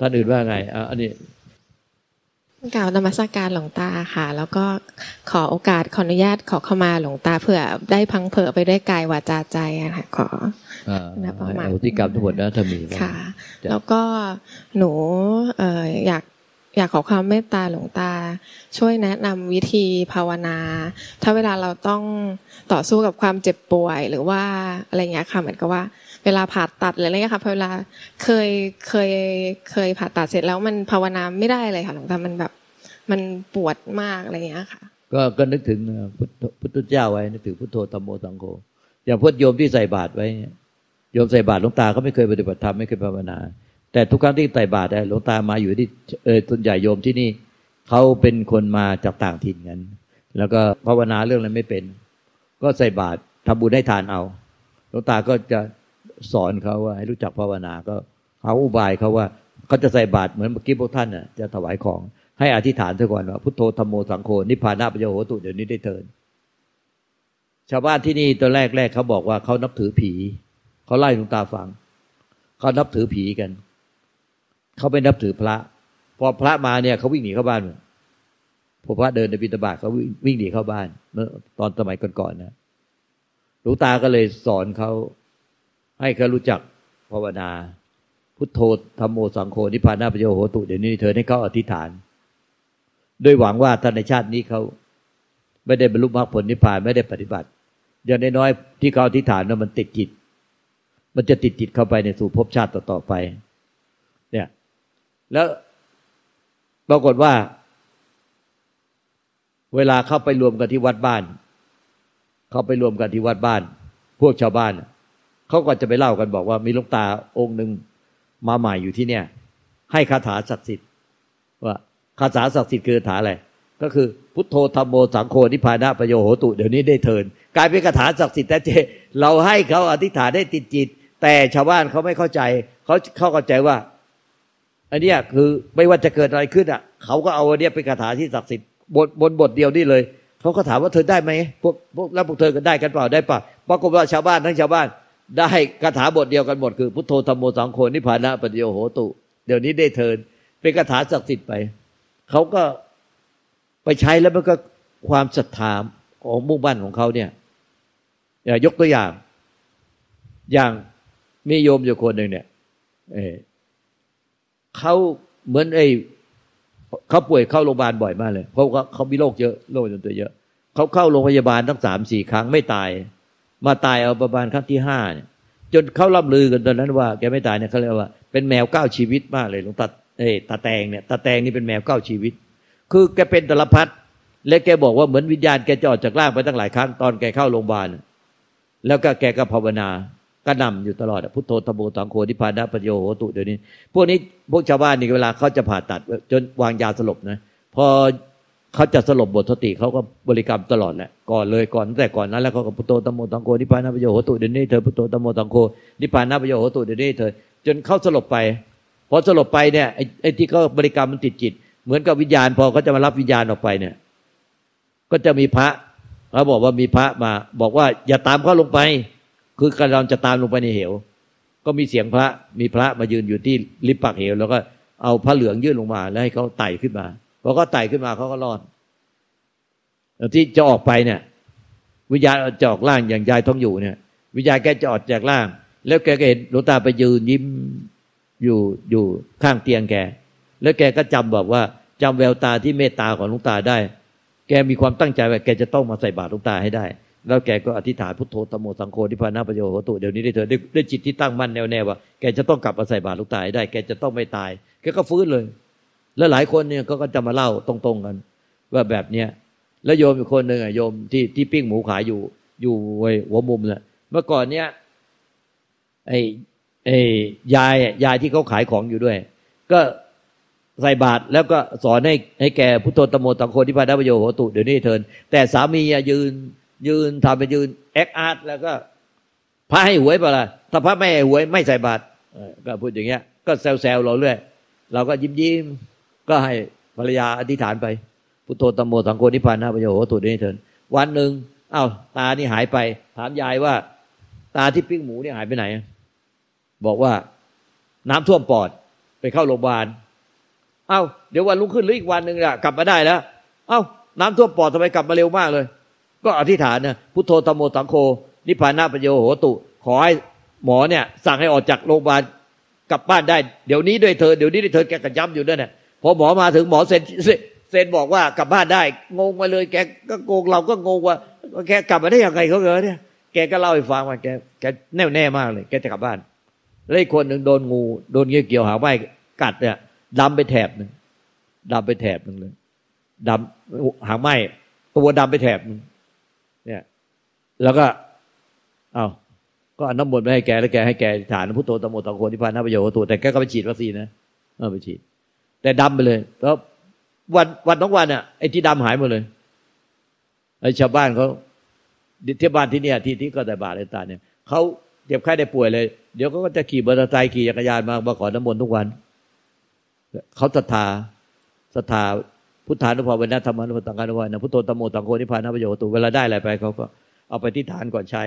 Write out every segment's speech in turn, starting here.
ท่านอื่นว่าไงอะอันนี้กล่าวนมัสการหลวงตาค่ะ แล้วก็ขอโอกาสขออนุญาตขอเข้ามาหลวงตาเผื่อได้พังเผื่อไปด้วยกายวาจาใจอะค่ะขอนะประมาณที่กรรมทั้งหมดนะถ้ามีค่ะ แล้วก็หนูเอ่ออยากอยากขอความเมตตาหลวงตา ช่วยแนะนำวิธีภาวนา ถ้าเวลาเราต้องต่อสู้กับความเจ็บป่วย หรือว่าอะไรเงี้ยค่ะเหมือนกับว่า เวลาผ่าตัดหรืออะไรเงี้ยค่ะเวลาเคยเคยเคยผ่าตัดเสร็จแล้วมันภาวนาไม่ได้เลยค่ะหลวงตามันแบบ มันปวดมากอะไรเงี้ยค่ะ ก็ก็นึกถึงพุทธเจ้าไว้นึกถึงพุทโธธรรมโมสังโฆอย่างพุทธโยมที่ใส่บาตรไว้โยมใส่บาตรหลวงตาเขาไม่เคยปฏิบัติธรรมไม่เคยภาวนา แต่ทุกครั้งที่ใส่บาตรหลวงตามาอยู่ที่เออส่วนใหญ่โยมที่นี่เขาเป็นคนมาจากต่างถิ่นกันแล้วก็ภาวนาเรื่องอะไรไม่เป็น ก็ใส่บาตรทำบุญให้ทานเอาหลวงตาก็จะ สอนเขาว่าให้รู้จักภาวนาก็เขาอุบายเขาว่าเขาจะใส่บาตรเหมือนเมื่อกี้พวกท่านน่ะจะถวายของให้อธิษฐานซะก่อนว่าพุทโธธรรมโมสังโฆนิพพานาปโยโหตุเดี๋ยวนี้ได้เทินชาวบ้านที่นี่ตอนแรกแรกเขาบอกว่าเขานับถือผีเขาไล่หลวงตาฟังเขานับถือผีกันเขาไม่นับถือพระ พอพระมาเนี่ยเขาวิ่งหนีเข้าบ้านพอพระเดินในบิณฑบาตเขาวิ่งหนีเข้าบ้านเมื่อตอนสมัยก่อนๆนะหลวงตาก็เลยสอนเขา ให้เขารู้จักภาวนา พุทโธธรรมโมสังโฆนิพพานาปโยโหตุเดี๋ยวนี้เธอให้เขาอธิษฐานโดยหวังว่าท่านในชาตินี้เขาไม่ได้บรรลุมรรคผลนิพพานไม่ได้ปฏิบัติ อย่างน้อยๆที่เขาอธิษฐานนั้นมันติดจิต มันจะติดจิตเข้าไปในสู่ภพชาติต่อๆไป เนี่ย แล้วปรากฏว่า เวลาเข้าไปรวมกันที่วัดบ้าน เข้าไปรวมกันที่วัดบ้าน พวกชาวบ้าน เขาก็จะไปเล่ากันบอกว่ามีลูกตาองค์หนึ่งมาใหม่อยู่ที่เนี่ย ให้คาถาศักดิ์สิทธิ์ว่าคาถาศักดิ์สิทธิ์คือคาถาอะไรก็คือพุทโธธรรมโมสังโฆนิพพานะประโยโหตุเดี๋ยวนี้ได้เทินกลายเป็นคาถาศักดิ์สิทธิ์แต่เจเราให้เขาอธิษฐานได้ติดจิต แต่ชาวบ้านเขาไม่เข้าใจเขาเข้าใจว่าอันนี้คือไม่ว่าจะเกิดอะไรขึ้นอะเขาก็เอาอันนี้เป็นคาถาที่ศักดิ์สิทธิ์บทบนบทเดียวนี่เลยเขาก็ถามว่าเธอได้ไหมพวกพวกแล้วพวกเธอกันได้กันเปล่าได้ป่ะปรากฏว่าชาวบ้านทั้งชาวบ้าน ได้คาถาบทเดียวกันหมดคือพุทโธธรรมโมสังโฆนิพพานะปฏิโยโหตุ เดี๋ยวนี้ได้เทินเป็นคาถาศักดิ์สิทธิ์ไป เขาก็ไปใช้แล้วมันก็ความศรัทธาของมุ่งบ้านของเขาเนี่ยยกตัวอย่าง อย่างมีโยมอยู่คนหนึ่งเนี่ยเขาเหมือนไอ้เขาป่วยเข้าโรงพยาบาลบ่อยมากเลยเพราะเขาเขามีโรคเยอะโรคจนตัวเยอะ เขาเข้าโรงพยาบาลทั้งสามสี่ครั้งไม่ตาย มาตายเอาประมาณครั้งที่ห้าเนี่ยจนเขาล่ำลือกันตอนนั้นว่าแกไม่ตายเนี่ยเขาเรียกว่าเป็นแมวเก้าชีวิตมากเลยหลวงตาเอตาแตงเนี่ยตาแตงนี่เป็นแมวเก้าชีวิต คือแกเป็นตลพัดและแกบอกว่าเหมือนวิญญาณแกจะออกจากร่างไปตั้งหลายครั้งตอนแกเข้าโรงพยาบาลแล้วก็แกก็ภาวนาก็นำอยู่ตลอดพุทโธธโมตังโคนิพานะปโยโหตุเดี๋ยวนี้ พวกนี้พวกชาวบ้านนี่เวลาเขาจะผ่าตัด จนวางยาสลบนะพอ เขาจะสลบบทสติเขาก็บริกรรมตลอดแหละก่อนเลยก่อนแต่ก่อนนั้นแล้วเขาก็พุทโธธโมตังโคนิพานะปโยโหตุเดี๋ยวนี้เธอพุทโธธโมตังโคนิพานะปโยโหตุเดี๋ยวนี้เธอ จนเขาสลบไปพอสลบไปเนี่ยไอ้ที่เขาบริกรรมมันติดจิต เหมือนกับวิญญาณพอเขาจะมารับวิญญาณออกไปเนี่ย ก็จะมีพระเขาบอกว่ามีพระมา บอกว่าอย่าตามเขาลงไป คือกำลังจะตามลงไปในเหว ก็มีเสียงพระมีพระมายืนอยู่ที่ริบปากเหว แล้วก็เอาพระเหลืองยื่นลงมา แล้วให้เขาไต่ขึ้นมา พอเขาไต่ขึ้นมาเขาก็รอดที่จะออกไปเนี่ย วิญญาณจะออกล่างอย่างยายท้องอยู่เนี่ย วิญญาณแกจะออกจากล่าง แล้วแกก็เห็นหลวงตาไปยืนยิ้มอยู่อยู่ข้างเตียงแก แล้วแกก็จำบอกว่าจำแววตาที่เมตตาของหลวงตาได้ แกมีความตั้งใจว่าแกจะต้องมาใส่บาตรหลวงตาให้ได้ แล้วแกก็อธิษฐานพุทโธตโมสังโฆที่พานาประโยชน์ตุเดี๋ยวนี้ได้เธอได้ได้จิตที่ตั้งมั่นแน่วแน่ว่าแกจะต้องกลับมาใส่บาตรหลูกตายได้ แกจะต้องไม่ตายแกก็ฟื้นเลย แล้วหลายคนเนี่ยก็จะมาเล่าตรงๆกัน ว่าแบบเนี้ยแล้วโยมอีกคนหนึ่งอะโยมที่ที่ปิ้งหมูขายอยู่ อยู่ไว้หัวมุมเนี่ยเมื่อก่อนเนี้ยไอ้ไอ้ยายยายที่เขาขายของอยู่ด้วย ก็ใส่บาตรแล้วก็สอนให้ให้แกพุทโธตโมตังโคที่พานาประโยชน์ตุเดี๋ยวนี้เทิน แต่สามียืนยืนทำไปยืนแอคอาร์ตแล้วก็พระให้หวยเปล่าถ้าพระไม่ให้หวยไม่ใส่บาตรก็พูดอย่างเงี้ย ก็แซวๆเราเรื่อยเราก็ยิ้มยิ้ม ก็ให้ภรรยาอธิษฐานไป พุทโธตัมโมสังโฆนิพพานะประโยชน์ตุนี้เถินวันหนึ่งอ้าวตานี่หายไป ถามยายว่า ตาที่ปิ้งหมูเนี่ยหายไปไหน บอกว่าน้ำท่วมปอดไปเข้าโรงพยาบาลเอ้าเดี๋ยววันรุ่งขึ้นหรืออีกวันหนึ่งอะกลับมาได้แล้วเอ้าน้ำท่วมปอดทำไมกลับมาเร็วมากเลย ก็อธิษฐานนะพุทโธธรรมโมสังโฆนิพพานาปโยโหตุ ขอให้หมอเนี่ย สั่งให้ออกจากโรงพยาบาลกลับบ้านได้ เดี๋ยวนี้ด้วยเธอเดี๋ยวนี้ด้วยเธอแกกระย้ำอยู่นั่นแหละ พอหมอมาถึงหมอเซ็นเซ็นบอกว่ากลับบ้านได้ งงมาเลย แกก็โกงเราก็งงว่าแกกลับมาได้ยังไงเขาเหรอเนี่ยแกก็เล่าให้ฟังว่าแกแกแน่วแน่มากเลย แกจะกลับบ้านแล้วอีกคนหนึ่งโดนงูโดนเงี้ยเกี่ยวหางไหมกัดเนี่ยดำไปแถบหนึ่งดำไปแถบหนึ่งเลยดำหางไหมตัวดำไปแถบหนึ่งเนี่ย แล้วก็ เอาก็อันน้ำมนต์ไปให้แกแล้วแกให้แกฐานพุทโธตโมตะโคนิพพานาประโยชน์ตัวแต่แกก็ไปฉีดวัคซีนนะเออไปฉีด แต่ดำไปเลยแล้ววันวันต้งวันอะไอ้ที่ดำหายหมดเลยไอ้ชาวบ้านเขาที่บ้านที่เนี่ย ที่ที่ก็แต่บาทเลยตาเนี่ยเขาเจ็บไข้ได้ป่วยเลย เดี๋ยวเขาก็จะขี่มอเตอร์ไซค์ขี่จักรยานมามาขอน้ำมนต์ทุกวันเขาศรัทธาศรัทธาพุทธานุภาเวนะธรรมานุภาตังกานุภานะพุทโธตโมตังโคนิพพานาประโยชน์ตัวเวลาได้อะไรไปเขาก็เอาไปที่ฐานก่อนใช้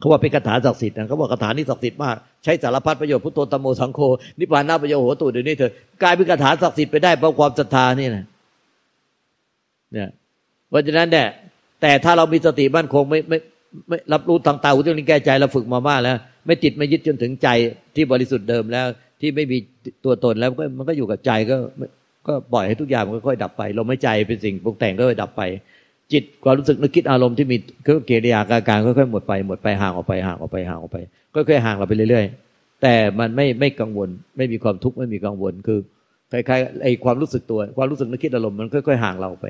เขาว่าเป็นคาถาศักดิ์สิทธิ์นะเขาบอกคาถานี้ศักดิ์สิทธิ์มากใช้สารพัดประโยชน์พุทโธตโมสังโฆนิพพานาประโยชน์โหตุเดี๋ยวนี้เธอกลายเป็นคาถาศักดิ์สิทธิ์ไปได้เพราะความศรัทธานี่นะเนี่ยเพราะฉะนั้นเนี่ยแต่ถ้าเรามีสติมั่นคงไม่ไม่ไม่รับรู้ทางตาหูจมูกลิ้นแก้ใจเราฝึกมามากแล้ว ไม่ติดไม่ยึดจนถึงใจที่บริสุทธิ์เดิมแล้ว ที่ไม่มีตัวตนแล้วก็มันก็อยู่กับใจก็ก็ปล่อยให้ทุกอย่างมันค่อยดับไปลมหายใจเป็นสิ่งปรุงแต่งก็ค่อยดับไป จิตความรู้สึกนึกคิดอารมณ์ที่มีก็เกิริยาการการค่อยๆหมดไปหมดไปห่างออกไปห่างออกไปห่างออกไปค่อยๆห่างเราไปเรื่อยๆ แต่มันไม่ไม่กังวล ไม่มีความทุกข์ไม่มีกังวลคือคล้ายๆไอ้ความรู้สึกตัวความรู้สึกนึกคิดอารมณ์มันค่อยๆห่างเราไป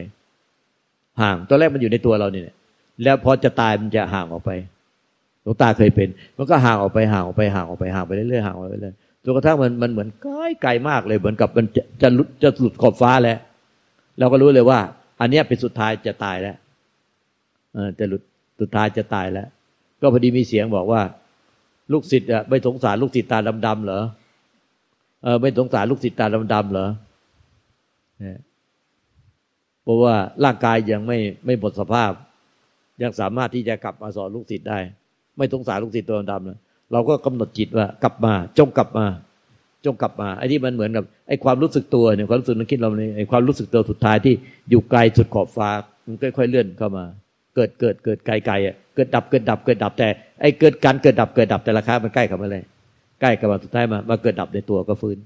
ห่างตอนแรกมันอยู่ในตัวเราเนี่ยแล้วพอจะตายมันจะห่างออกไปหลวงตาเคยเป็น มันก็ห่างออกไปห่างออกไปห่างออกไปห่างไปเรื่อยๆห่างออกไปเรื่อยจนกระทั่งมันมันเหมือนใกลไกลมากเลยเหมือนกับมันจะจะหลุดจะหลุดขอบฟ้าแล้วเราก็รู้เลยว่า อันนี้เป็นสุดท้ายจะตายแล้วเออจะหลุดสุดท้ายจะตายแล้ว ก็พอดีมีเสียงบอกว่า ลูกศิษย์อะไม่สงสารลูกศิษย์ตาดำๆเหรอเออไม่สงสารลูกศิษย์ตาดำๆเหรอเพราะว่าร่างกายยังไม่ไม่หมดสภาพ ยังสามารถที่จะกลับมาสอนลูกศิษย์ได้ ไม่สงสารลูกศิษย์ตัวดำเลยเราก็กำหนดจิตว่ากลับมา จงกลับมา จงกลับมาไอ้ที่มันเหมือนกับไอ้ความรู้สึกตัวเนี่ยความรู้สึกนึกคิดเราเนี่ยไอ้ความรู้สึกตัวสุดท้ายที่อยู่ไกลสุดขอบฟ้ามันค่อยๆเลื่อนเข้ามา เกิดเกิดเกิดไกลๆอะเกิดดับเกิดดับเกิดดับแต่ไอ้เกิดการเกิดดับเกิดดับแต่ละครั้งมันใกล้เข้ามาเลยใกล้กับมาสุดท้ายมามาเกิดดับในตัวก็ฟื้น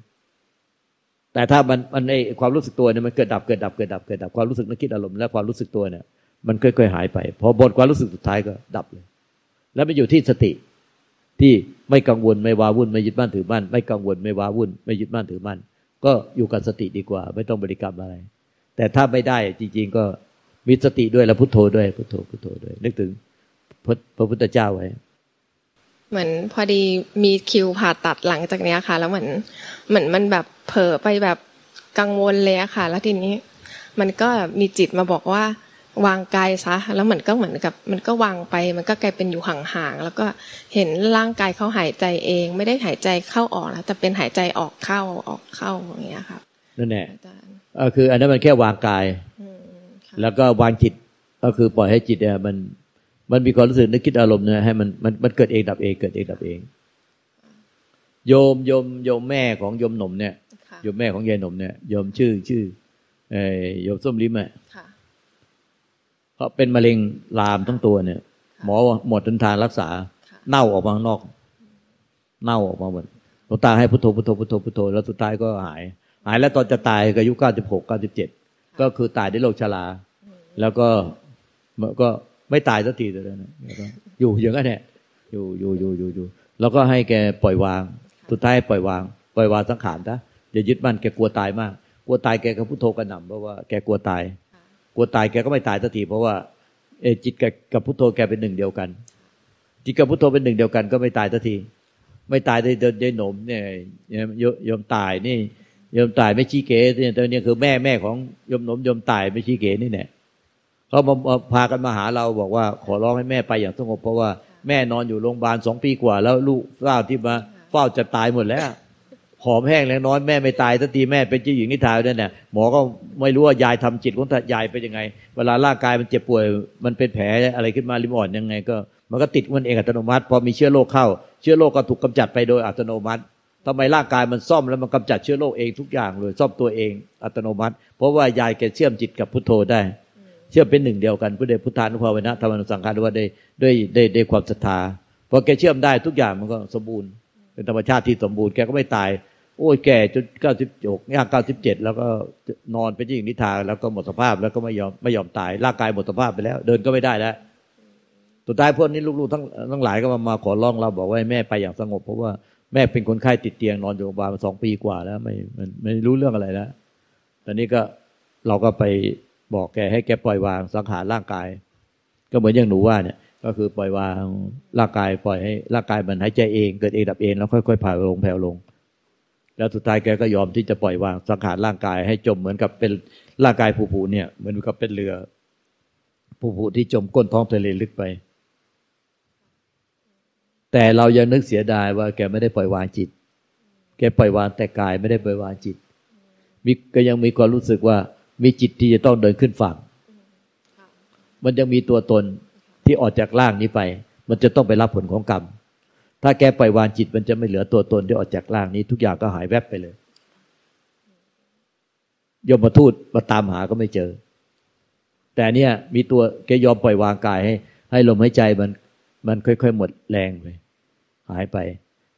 แต่ถ้ามันมันไอ้ความรู้สึกตัวเนี่ยมันเกิดดับเกิดดับเกิดดับเกิดดับความรู้สึกนึกคิดอารมณ์และความรู้สึกตัวเนี่ยมันค่อยๆหายไปพอบนความรู้สึกสุดท้ายก็ดับเลย แล้วมันอยู่ที่สติ ที่ไม่กังวลไม่ว้าวุ่นไม่ยึดมั่นถือมั่นไม่กังวลไม่ว้าวุ่นไม่ยึดมั่นถือมั่นก็อยู่กับสติดีกว่า ไม่ต้องบริกรรมอะไร แต่ถ้าไม่ได้จริง ๆ ก็มีสติด้วยแล้วพุทโธด้วยพุทโธพุทโธด้วย นึกถึงพระพุทธเจ้าไว้ เหมือนพอดีมีคิวผ่าตัดหลังจากนี้ค่ะ แล้วเหมือนเหมือนมันแบบเผลอไปแบบกังวลเลยค่ะ แล้วทีนี้ มันก็มีจิตมาบอกว่า วางกายซะแล้วเหมือนก็เหมือนกับ มันก็วางไป มันก็กลายเป็นอยู่ห่างๆแล้วก็เห็นร่างกายเขาหายใจเอง ไม่ได้หายใจเข้าออกแล้วแต่เป็นหายใจออกเข้าออกเข้าอย่างเงี้ยครับนั่นแหละก็คือ อันนั้นมันแค่วางกายแล้วก็วางจิตก็คือปล่อยให้จิตเนี่ยมันมันมีความรู้สึกนึกคิดอารมณ์เนี่ยให้มันมันมันเกิดเองดับเองเกิดเองดับเอง โยมโยมโยมแม่ของโยมหนุ่มเนี่ยโยมแม่ของยายหนุ่มเนี่ยโยมชื่อชื่อเอโยมส้มลิ้มอะ เพราะเป็นมะเร็งลามทั้งตัวเนี่ย หมอหมดทางรักษา เน่าออกมาข้างนอก เน่าออกมาหมดหลวงตาให้พุทโธพุทโธพุทโธพุทโธแล้วสุดท้ายก็หาย หายแล้วตอนจะตายอายุเก้าสิบหกเก้าสิบเจ็ดก็คือตายด้วยโรคชราแล้วก็ก็ไม่ตายสักทีเลยนะอยู่อย่างนั้นแหละอยู่อยู่อยู่อยู่อยู่แล้วก็ให้แกปล่อยวาง สุดท้ายปล่อยวาง ปล่อยวางสังขารนะอย่ายึดมั่นแกกลัวตายมาก กลัวตายแกก็พุทโธกระหน่ำเพราะว่าแกกลัวตาย กลัวตายแกก็ไม่ตายสักที เพราะว่าเอจิตกับพุทโธแกเป็นหนึ่งเดียวกัน จิตกับพุทโธเป็นหนึ่งเดียวกัน ก็ไม่ตายสักที ไม่ตายได้เดินได้หนมเนี่ยยมตายนี่โยมตายไม่ชี้เก๋เนี่ยตัวนี้คือแม่แม่ของโยมหนมโยมตายไม่ชี้เก๋นี่แหละเขามาพากันมาหาเราบอกว่าขอร้องให้แม่ไปอย่างสงบเพราะว่าแม่นอนอยู่โรงพยาบาลสองปีกว่า แล้วลูกเฝ้าที่มาเฝ้าจะตายหมดแล้ว หอมแห้งแล้วน้อยแม่ไม่ตายสักทีแม่เป็นเจ้าหญิงนิทานนั่นแหละหมอก็ไม่รู้ว่ายายทำจิตของยายเป็นยังไง เวลาร่างกายมันเจ็บป่วย มันเป็นแผลอะไรขึ้นมาริมอ่อนยังไง ก็มันก็ติดมันเองอัตโนมัติ พอมีเชื้อโรคเข้า เชื้อโรคก็ถูกกำจัดไปโดยอัตโนมัติทำไมร่างกายมันซ่อมแล้วมันกำจัดเชื้อโรคเองทุกอย่างเลยซ่อมตัวเองอัตโนมัติ เพราะว่ายายแกเชื่อมจิตกับพุทโธได้ เชื่อมเป็นหนึ่งเดียวกันพุทธเดพุทธานุภาเวนะธรรมนุสังขารว่าได้ด้วยด้ได้ความศรัทธาพอแกเชื่อมได้ทุกอย่างมันก็สมบูรณ์เป็นธรรมชาติที่สมบูรณ์แกก็ไม่ตาย โอ้ยแก่จนเก้าสิบหกย่างเก้าสิบเจ็ดแล้วก็นอนเป็นยิ่งนิทาแล้วก็หมดสภาพแล้วก็ไม่ยอมไม่ยอมตายร่างกายหมดสภาพไปแล้ว เดินก็ไม่ได้แล้วสุดท้ายพวกนี้ลูกๆทั้งทั้งหลายก็มามาขอร้องเราบอกว่าแม่ไปอย่างสงบ เพราะว่าแม่เป็นคนไข้ติดเตียงนอนอยู่โรงพยาบาลมาสองปีกว่าแล้ว ไม่ไมไม่รู้เรื่องอะไรแล้วตอนนี้ก็เราก็ไปบอกแกให้แกปล่อยวางสังขารร่างกาย ก็เหมือนอย่างหนูว่าเนี่ย ก็คือปล่อยวางร่างกายปล่อยให้ร่างกายมันหายใจเอง เกิดเองดับเองแล้วค่อยๆผ่าลงแผ่วลง แล้วสุดท้ายแกก็ยอมที่จะปล่อยวางสังขารร่างกายให้จมเหมือนกับเป็นร่างกายผูๆเนี่ยเหมือนกับเป็นเรือผูๆที่จมก้นท้องทะเลลึกไป แต่เรายังนึกเสียดายว่า แกไม่ได้ปล่อยวางจิต แกปล่อยวางแต่กายไม่ได้ปล่อยวางจิตมีก็ยังมีความรู้สึกว่ามีจิตที่จะต้องเดินขึ้นฝั่ง มันยังมีตัวตนที่ออกจากร่างนี้ไป มันจะต้องไปรับผลของกรรม ถ้าแกปล่อยวางจิตมันจะไม่เหลือตัวตนที่ออกจากร่างนี้ ทุกอย่างก็หายแวบไปเลยยมมาทูตมาตามหาก็ไม่เจอ แต่เนี่ยมีตัวแกยอมปล่อยวางกายให้ ให้ลมหายใจมัน มันค่อยๆหมดแรงไปหายไป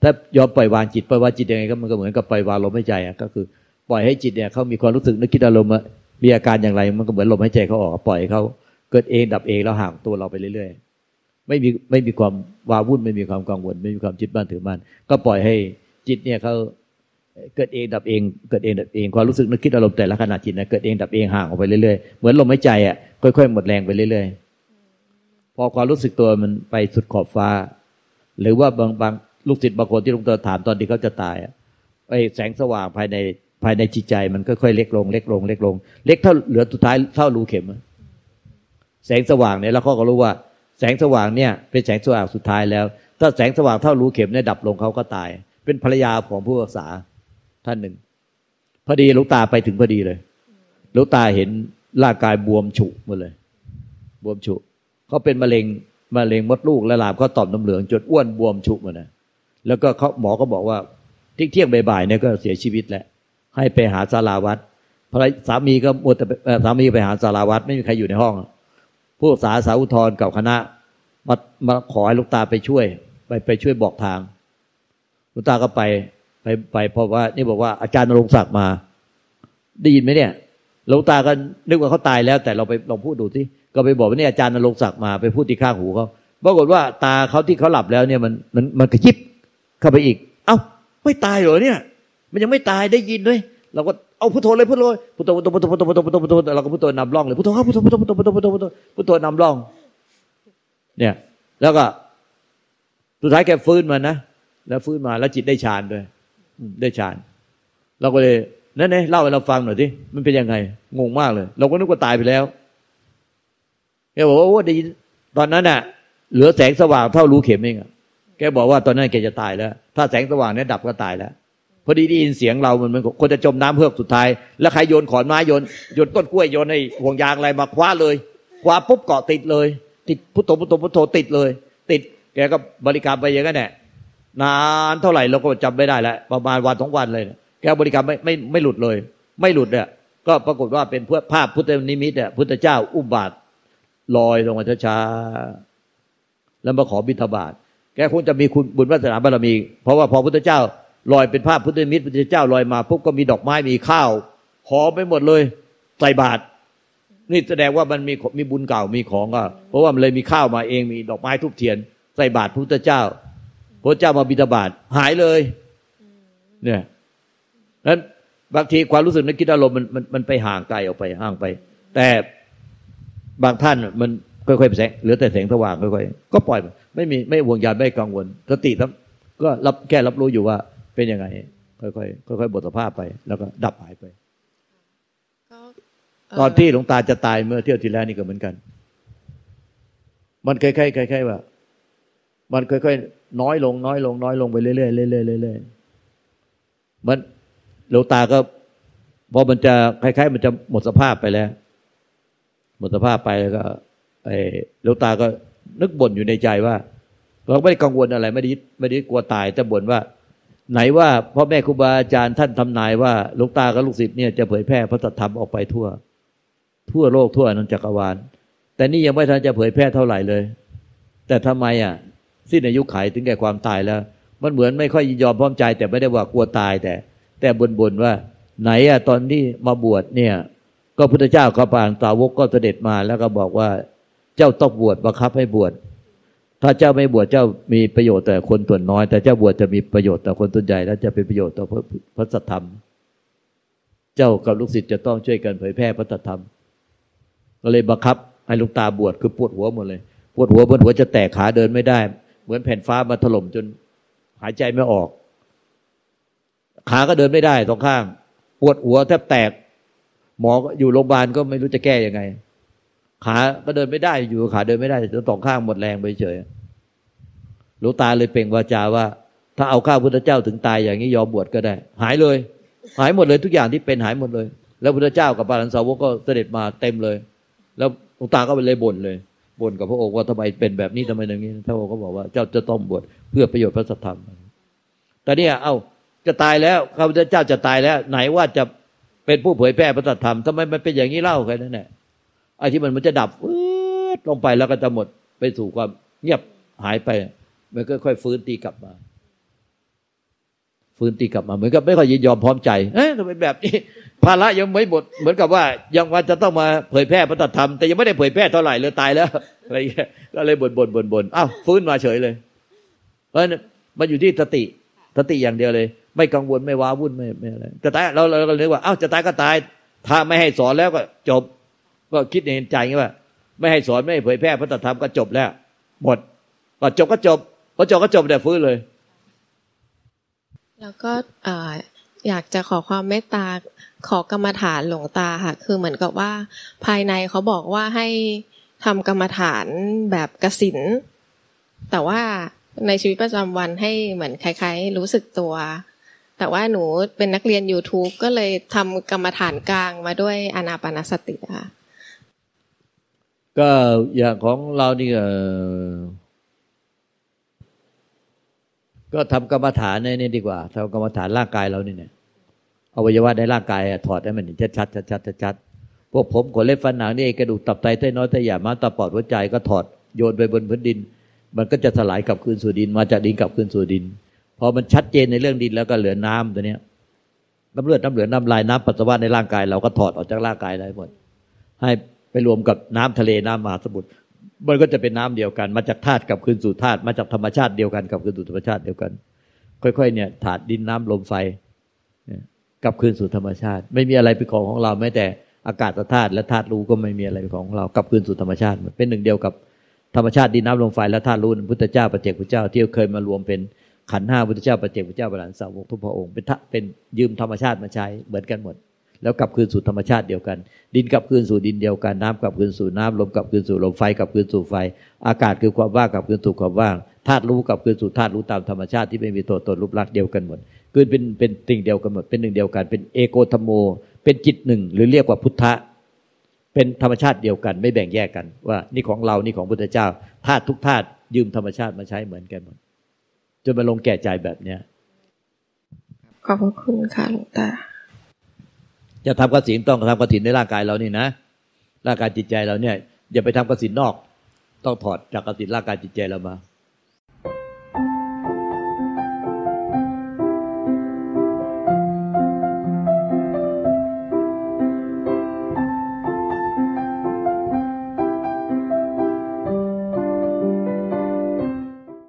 ถ้ายอมปล่อยวางจิตปล่อยวางจิตยังไงก็มันก็เหมือนกับปล่อยวางลมหายใจอะก็คือปล่อยให้จิตเนี่ยเขามีความรู้สึกนึกคิดอารมณ์มีอาการอย่างไร มันก็เหมือนลมหายใจเขาออกปล่อยเขาเกิดเองดับเองแล้วห่างตัวเราไปเรื่อยๆ ไม่มีไม่มีความวาวุ่นไม่มีความกังวล ไม่มีความจิตบ้านถือมั่นก็ปล่อยให้จิตเนี่ยเขาเกิดเองดับเอง เกิดเองดับเองความรู้สึกนึกคิดอารมณ์แต่ละขณะจิตนะเกิดเองดับเองห่างออกไปเรื่อยๆเหมือนลมหายใจอะค่อยๆหมดแรงไปเรื่อยๆพอความรู้สึกตัวมันไปสุดขอบฟ้า หรือว่าบางบางลูกศิษย์บางคนที่ลุงเตอถามตอนที่เขาจะตายอะไอแสงสว่างภายในภายในจิตใจมันค่อยๆเล็กลง เล็กลง เล็กลง เล็กเท่าเหลือสุดท้ายเท่ารูเข็ม แสงสว่างเนี่ยแล้วเขาก็รู้ว่า แสงสว่างเนี่ยเป็นแสงสว่างสุดท้ายแล้ว ถ้าแสงสว่างเท่ารูเข็มเนี่ยดับลงเขาก็ตาย เป็นภรรยาของผู้รักษาท่านหนึ่งพอดีลูกตาไปถึงพอดีเลยลูกตาเห็นร่างกายบวมฉุกหมดเลย บวมฉุกเขาเป็นมะเร็งมะเร็งมดลูกและลามเขาตอบน้ำเหลืองจนอ้วนบวมฉุกหมดเลยแล้วก็เขาหมอก็บอกว่าเที่ยงบ่ายๆเนี่ยก็เสียชีวิตแล้วให้ไปหาสาราวัดภรรยาสามีก็มดสามีไปหาสาราวัดไม่มีใครอยู่ในห้อง ผู้สาสาอุทธรกับคณะมามาขอให้ลูกตาไปช่วย ไปไปช่วยบอกทางลูกตาก็ไปไปไปเพราะว่า นี่บอกว่าอาจารย์นรงศักดิ์มา ได้ยินไหมเนี่ยลูกตาก็นึกว่าเขาตายแล้ว แต่เราไปลองพูดดูสิก็ไปบอกว่านี่อาจารย์นรงศักดิ์มาไปพูดที่ข้างหูเขาปรากฏว่าตาเขาที่เขาหลับแล้วเนี่ยมันมันมันกระยิบเข้าไปอีก เอ้าไม่ตายเหรอเนี่ย มันยังไม่ตายได้ยินด้วย เราก็ เอาพุทโธเลยพุทโธเลยพุทโธพุทโธพุทโธพุทโธพุทโธพุทโธพุทโธเราก็พุทโธนำร่องเลยพุทโธครับพุทโธพุทโธพุทโธพุทโธพุทโธพุทโธพุทโธนำร่อง เนี่ย แล้วก็สุดท้ายแกฟื้นมานะแล้วฟื้นมาแล้วจิตได้ฌานด้วยได้ฌานเราก็เลยนั่นเนี่ยเล่าให้เราฟังหน่อยสิมันเป็นยังไง งงมากเลย เราก็นึกว่าตายไปแล้วแกบอกว่าโอ้ได้ยินตอนนั้นน่ะ เหลือแสงสว่างเท่ารู้เข็มเองแกบอกว่าตอนนั้นแกจะตายแล้ว ถ้าแสงสว่างเนี่ยดับก็ตายแล้ว พอดีได้ยินเสียงเรามันมันคนจะจมน้ำเพื่อสุดท้าย แล้วใครโยนขอนไม้โยนโยนต้นกล้วยโยนในห่วงยางอะไรมาคว้าเลยคว้าปุ๊บเกาะติดเลย ติดพุทโธพุทโธพุทโธติดเลย ติดแกก็บริการมไปอย่างนั้นแหละนานเท่าไหร่เราก็จำไม่ได้แล้วประมาณวันสองวันเลยแกบริการมไม่ไม่ไม่หลุดเลย ไม่หลุดเนี่ยก็ปรากฏว่าเป็นเพื่อภาพพุทธนิมิตเนี่ยพุทธเจ้าอุบาทลอยลงมาช้าๆแล้วมาขอบิณฑบาตแกคงจะมีคุณบุญวาสนาบารมี เพราะว่าพอพุทธเจ้า ลอยเป็นภาพพุทธมิตรพุทธเจ้าลอยมาปุ๊บก็มีดอกไม้มีข้าวหอมไปหมดเลยใส่บาตรนี่แสดงว่ามันมีมีบุญเก่ามีของอะเพราะว่ามันเลยมีข้าวมาเองมีดอกไม้ทุบเทียน ใส่บาตรพุทธเจ้าพระเจ้ามาบิณฑบาตหายเลย เนี่ยนั้นบางทีความรู้สึกนึกคิดอารมณ์มันมันมันไปห่างไกลออกไปห่างไป แต่บางท่านมันค่อยๆแสงเหลือแต่แสงสว่างค่อยๆก็ปล่อยไม่มีไม่ห่วงยานไม่กังวลสติทั้งก็รับแค่รับรู้อยู่ว่า เป็นยังไง ค่อยๆค่อยๆบทสภาพไป แล้วก็ดับหายไปตอนที่หลวงตาจะตายเมื่อเที่ยวที่แล้วนี่ก็เหมือนกัน มันคล้ายๆคล้ายๆว่า มันค่อยๆน้อยลง น้อยลง น้อยลงไปเรื่อยๆเรื่อยๆเรื่อยๆมันหลวงตาก็พอมันจะคล้ายๆ มันจะหมดสภาพไปแล้ว หมดสภาพไปแล้วก็ไอ้หลวงตาก็นึกบ่นอยู่ในใจว่า เราไม่ได้กังวลอะไร ไม่ได้ไม่ได้กลัวตาย แต่บ่นว่า ไหนว่าพ่อแม่ครูบาอาจารย์ท่านทำนายว่าลวงตากับลูกศิษย์เนี่ยจะเผยแพร่พระธรรมออกไปทั่ว ทั่วโลกทั่วนันจักรวาล แต่นี่ยังไม่ทันจะเผยแพร่เท่าไหร่เลย แต่ทำไมอะ สิ้นอายุขัยถึงแก่ความตายแล้ว มันเหมือนไม่ค่อยยอมพร้อมใจ แต่ไม่ได้ว่ากลัวตายแต่ แต่บ่นๆว่า ไหนอะตอนที่มาบวชเนี่ย ก็พุทธเจ้าข้าพางตาวกก็เสด็จมาแล้วก็บอกว่า เจ้าต้องบวชบังคับให้บวช ถ้าเจ้าไม่บวชเจ้ามีประโยชน์แต่คนส่วนน้อย แต่เจ้าบวชจะมีประโยชน์ต่อคนส่วนใหญ่และจะเป็นประโยชน์ต่อพระสัทธรรม เจ้ากับลูกศิษย์จะต้องช่วยกันเผยแพร่พระสัทธรรม ก็เลยบังคับ ให้ลูกตาบวชคือปวดหัวหมดเลย ปวดหัวบนหัวจะแตกขาเดินไม่ได้ เหมือนแผ่นฟ้ามาถล่มจนหายใจไม่ออก ขาก็เดินไม่ได้ตรงข้าง ปวดหัวแทบแตก หมออยู่โรงพยาบาลก็ไม่รู้จะแก้ยังไง ขาก็เดินไม่ได้อยู่ขาเดินไม่ได้จนสองข้างหมดแรงไปเฉยหลวงตาเลยเป่งวาจาว่า ถ้าเอาข้าพุทธเจ้าถึงตายอย่างนี้ยอมบวชก็ได้ หายเลย หายหมดเลยทุกอย่างที่เป็นหายหมดเลย แล้วพุทธเจ้ากับบาลันสาวกก็เสด็จมาเต็มเลย แล้วหลวงตาก็เลยบ่นเลยบ่นกับพระองค์ว่าทำไมเป็นแบบนี้ทำไมอย่างนี้พระองค์ก็บอกว่าเจ้าจะต้องบวชเพื่อประโยชน์พระสัทธรรมแต่เนี่ยเอาจะตายแล้วข้าพุทธเจ้าจะตายแล้ว ไหนว่าจะเป็นผู้เผยแพร่พระสัทธรรมทำไมมันเป็นอย่างนี้เล่าแค่นั้นแหละ ไอ้ที่มันมันจะดับฟืดลงไปแล้วก็จะหมดไปสู่ความเงียบหายไป มันก็ค่อยฟื้นตีกลับมา ฟื้นตีกลับมา เหมือนกับไม่ค่อยยินยอมพร้อมใจเอ๊ะทำไมแบบนี้ภาระยังไม่หมด เหมือนกับว่ายังว่าจะต้องมาเผยแพร่พระธรรม แต่ยังไม่ได้เผยแพร่เท่าไหร่เลยตายแล้วอะไรเงี้ยก็เลยบ่นบ่นบ่นบ่นอ้าวฟื้นมาเฉยเลย เพราะมันอยู่ที่สติสติอย่างเดียวเลย ไม่กังวลไม่ว้าวุ่นไม่ไม่อะไรจะตายเราเราก็เลยว่าอ้าวจะตายก็ตาย ถ้าไม่ให้สอนแล้วก็จบ ก็คิดในใจว่า ไม่ให้สอนไม่ให้เผยแพร่พระธรรมก็จบแล้ว หมดก็จบก็จบพอจบก็จบแต่ฟื้นเลย แล้วก็อยากจะขอความเมตตาขอกรรมฐานหลวงตาค่ะ คือเหมือนกับว่า ภายในเขาบอกว่าให้ทำกรรมฐานแบบกสินแต่ว่าในชีวิตประจำวันให้เหมือนคล้ายๆ รู้สึกตัว แต่ว่าหนูเป็นนักเรียน YouTube ก็เลยทำกรรมฐานกลางมาด้วยอนาปนาสติค่ะ ก็อย่างของเรานี่ก็ทำกรรมฐานในนี่ดีกว่าทำกรรมฐานร่างกายเรานี่เนี่ยอวัยวะในร่างกายถอดให้มันชัดชัดชัดชัดชัดพวกผมขนเล็บฟันหนังนี่กระดูกตับไตเส้นน้อยไตใหญ่ม้าตาปอดหัวใจก็ถอดโยนไปบนพื้นดิน มันก็จะสลายกลับคืนสู่ดิน มาจากดินกลับคืนสู่ดินพอมันชัดเจนในเรื่องดินแล้วก็เหลือน้ำตัวเนี้ยน้ำเลือดน้ำเหลืองน้ำลายน้ำปัสสาวะในร่างกาย เราก็ถอดออกจากร่างกายได้หมด ให้ ไปรวมกับน้ำทะเลน้ำมหาสมุทรมันก็จะเป็นน้ำเดียวกัน มาจากธาตุกับคืนสู่ธาตุมาจากธรรมชาติเดียวกันกับคืนสู่ธรรมชาติเดียวกัน ค่อย ๆ เนี่ยถาดดินน้ำลมไฟกับคืนสู่ธรรมชาติ ไม่มีอะไรเป็นของของเราแม้แต่อากาศธาตุและธาตุรู้ก็ไม่มีอะไรเป็นของเรากับคืนสู่ธรรมชาติเป็นหนึ่งเดียวกับธรรมชาติดินน้ำลมไฟและธาตุรู้พุทธเจ้าปเจกพุทธเจ้าที่เคยมารวมเป็นขันห้าพุทธเจ้าปเจกพุทธเจ้าบาลานสาวกทุกพระองค์เป็นเป็นยืมธรรมชาติมาใช้เหมือนกันหมด แล้วกลับคืนสู่ธรรมชาติเดียวกัน ดินกลับคืนสู่ดินเดียวกัน น้ำกลับคืนสู่น้ำลมกลับคืนสู่ลมไฟกลับคืนสู่ไฟ อากาศคือความว่างกลับคืนสู่ความว่างธาตุรู้กลับคืนสู่ธาตุรู้ตามธรรมชาติที่ไม่มีตัวตนรูปลักษณ์เดียวกันหมดคือเป็นเป็นสิ่งเดียวกันหมดเป็นหนึ่งเดียวกัน เป็นเอโกธรรมโม เป็นจิตหนึ่ง หรือเรียกว่าพุทธะเป็นธรรมชาติเดียวกัน ไม่แบ่งแยกกัน ว่านี่ของเรานี่ของพุทธเจ้าธาตุทุกธาตุยืมธรรมชาติมาใช้เหมือนกันหมดจนมาลงแก่ใจแบบเนี้ยขอบคุณค่ะหลวงตา จะทำกสินต้องทำกสินในร่างกายเรานี่นะ ร่างกายจิตใจเราเนี่ย อย่าไปทำกสินนอก ต้องถอดจากกสินร่างกายจิตใจเรามา